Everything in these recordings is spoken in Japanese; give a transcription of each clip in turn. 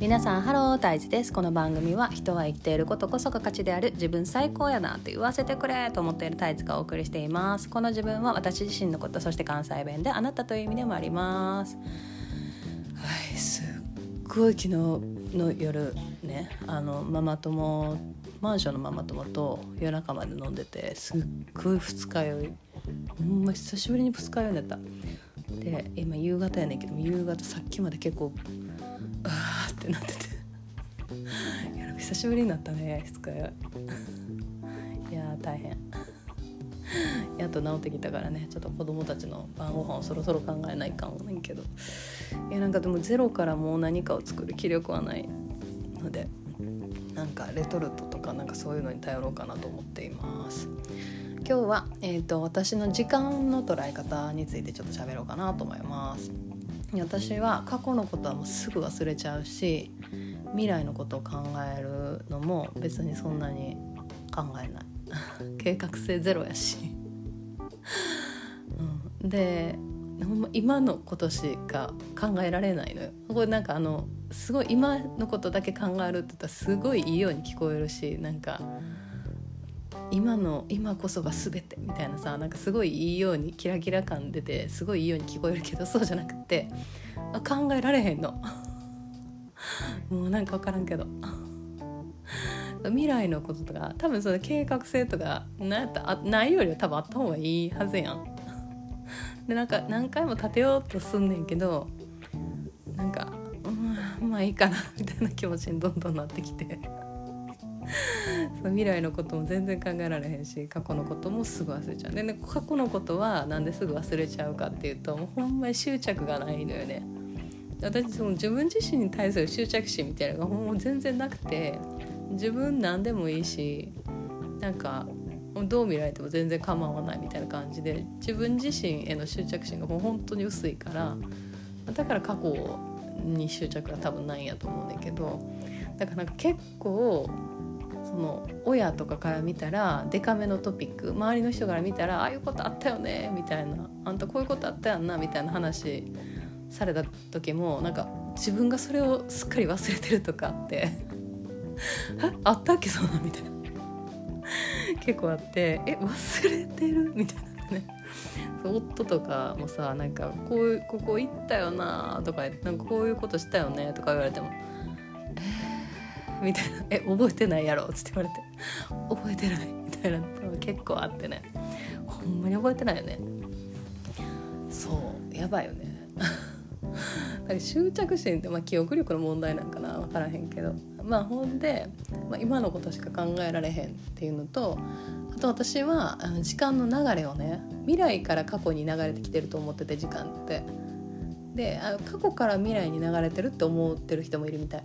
皆さんハロータイズです。この番組は人は生きていることこそが価値である自分最高やなと言わせてくれと思っているタイズがお送りしています。この自分は私自身のことそして関西弁であなたという意味でもあります。はいすっごい昨日の夜ねあのママ友マンションのママ友と夜中まで飲んでてすっごい二日酔いほんま久しぶりに二日酔いだった。で今夕方やねんけど夕方さっきまで結構ってなってて。いやなんか久しぶりになったね二日酔い。いやー大変。やっと治ってきたからねちょっと子供たちの晩ご飯をそろそろ考えないかもねんけど。いやなんかでもゼロからもう何かを作る気力はないのでなんかレトルトとかなんかそういうのに頼ろうかなと思っています。今日は、えーと、私の時間の捉え方についてちょっと喋ろうかなと思います。私は過去のことはもうすぐ忘れちゃうし未来のことを考えるのも別にそんなに考えない。計画性ゼロやし、うん、で今のことしか考えられないのよ。これなんかあのすごい今のことだけ考えるって言ったらすごいいいように聞こえるしなんか今の今こそが全てみたいなさなんかすごいいいようにキラキラ感出てすごいいいように聞こえるけどそうじゃなくて考えられへんの。もうなんか分からんけど。未来のこととか多分その計画性とかなやったあないよりは多分あった方がいいはずやん。でなんか何回も立てようとすんねんけどなんか、うん、まあいいかなみたいな気持ちにどんどんなってきて。そう未来のことも全然考えられへんし過去のこともすぐ忘れちゃう。で、ね、過去のことはなんですぐ忘れちゃうかっていうともうほんまに執着がないのよね。私その自分自身に対する執着心みたいなのがもう全然なくて自分何でもいいしなんかどう見られても全然構わないみたいな感じで自分自身への執着心がもう本当に薄いからだから過去に執着が多分ないんやと思うんだけどだからなんか結構その親とかから見たらデカめのトピック周りの人から見たらああいうことあったよねみたいな。あんたこういうことあったやんなみたいな話された時もなんか自分がそれをすっかり忘れてるとかって あったっけそんなみたいな。結構あってえ忘れてる？みたいなね。夫とかもさなんかこういうここ行ったよなとかなんかこういうことしたよねとか言われても、みたいな「え覚えてないやろ」っつって言われて「覚えてない」みたいなの結構あってね。ほんまに覚えてないよね。そうやばいよね。か執着心って、まあ、記憶力の問題なんかな。分からへんけど。まあほんで、まあ、今のことしか考えられへんっていうのとあと私はあの時間の流れをね未来から過去に流れてきてると思ってて時間って。であ過去から未来に流れてるって思ってる人もいるみたい。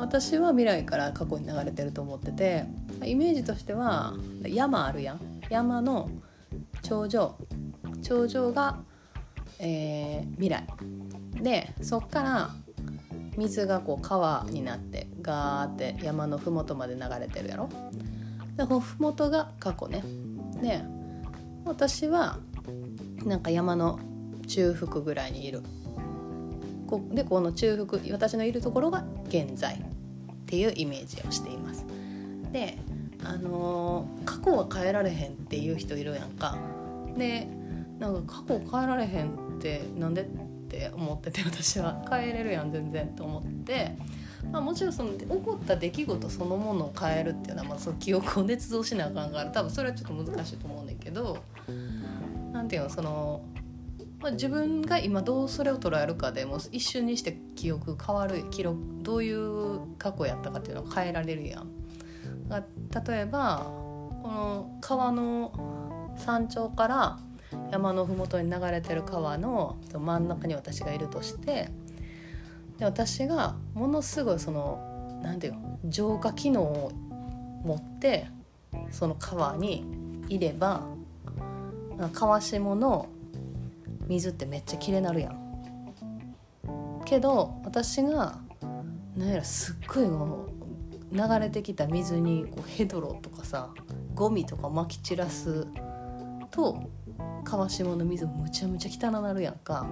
私は未来から過去に流れてると思っててイメージとしては山あるやん。山の頂上。頂上が、えー、未来。でそっから水がこう川になってガーって山の麓まで流れてるやろ。でこの麓が過去ね。で私はなんか山の中腹ぐらいにいる。こでこの中腹私のいるところが現在。っていうイメージをしています。であのー、過去は変えられへんっていう人いるやんか。でなんか過去変えられへんってなんでって思ってて私は。変えれるやん全然と思って、まあ、もちろんその起こった出来事そのものを変えるっていうのは、まあ、その記憶を 捏造しなあかんから多分それはちょっと難しいと思うねんけど何ていうのその、まあ、自分が今どうそれを捉えるかでも一瞬にして記憶変わる記録どういう過去やったかっていうのを変えられるやん。例えばこの川の山頂から山の麓に流れてる川の真ん中に私がいるとしてで私がものすごいその何て言うの浄化機能を持ってその川にいれば川下の水ってめっちゃきれいなるやん。けど私が何やらすっごいもう流れてきた水にこうヘドロとかさゴミとかまき散らすと川下の水むちゃむちゃ汚なるやんか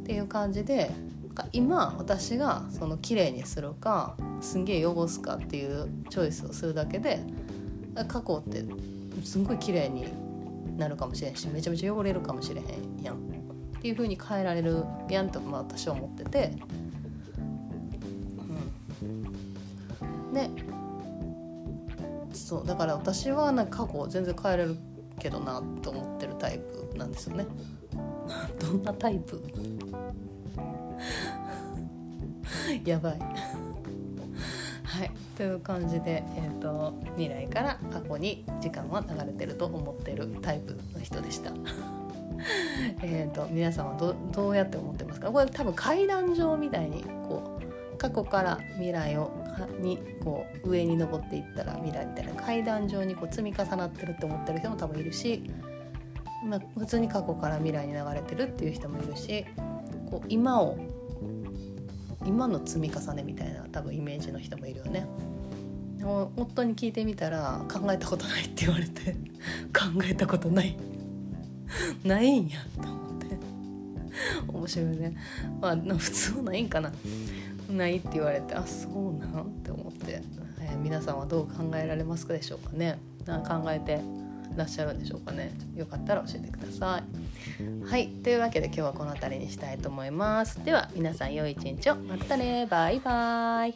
っていう感じで今私がその綺麗にするかすんげえ汚すかっていうチョイスをするだけで過去ってすんごい綺麗になるかもしれんしめちゃめちゃ汚れるかもしれへんやん。っていう風に変えられるやんとまあ私は思ってて、うん、でそうだから私はなんか過去全然変えられるけどなと思ってるタイプなんですよね。どんなタイプ？やばい。はいという感じで、えーと、未来から過去に時間は流れてると思ってるタイプの人でした。えと皆さんはどどうやって思ってますか？これ多分階段状みたいにこう過去から未来をにこう上に登っていったら未来みたいな階段状にこう積み重なってるって思ってる人も多分いるし、まあ、普通に過去から未来に流れてるっていう人もいるしこう今を今の積み重ねみたいな多分イメージの人もいるよね。夫に聞いてみたら考えたことないって言われて 考えたことない。ないんやと思って。面白いね。まあ普通はないんかな。ないって言われてあそうなん？って思って、えー、皆さんはどう考えられますかでしょうかね。考えて。らっしゃるんでしょうかね。よかったら教えてください。はい。というわけで今日はこの辺りにしたいと思います。では皆さん良い一日を。またね。バイバイ。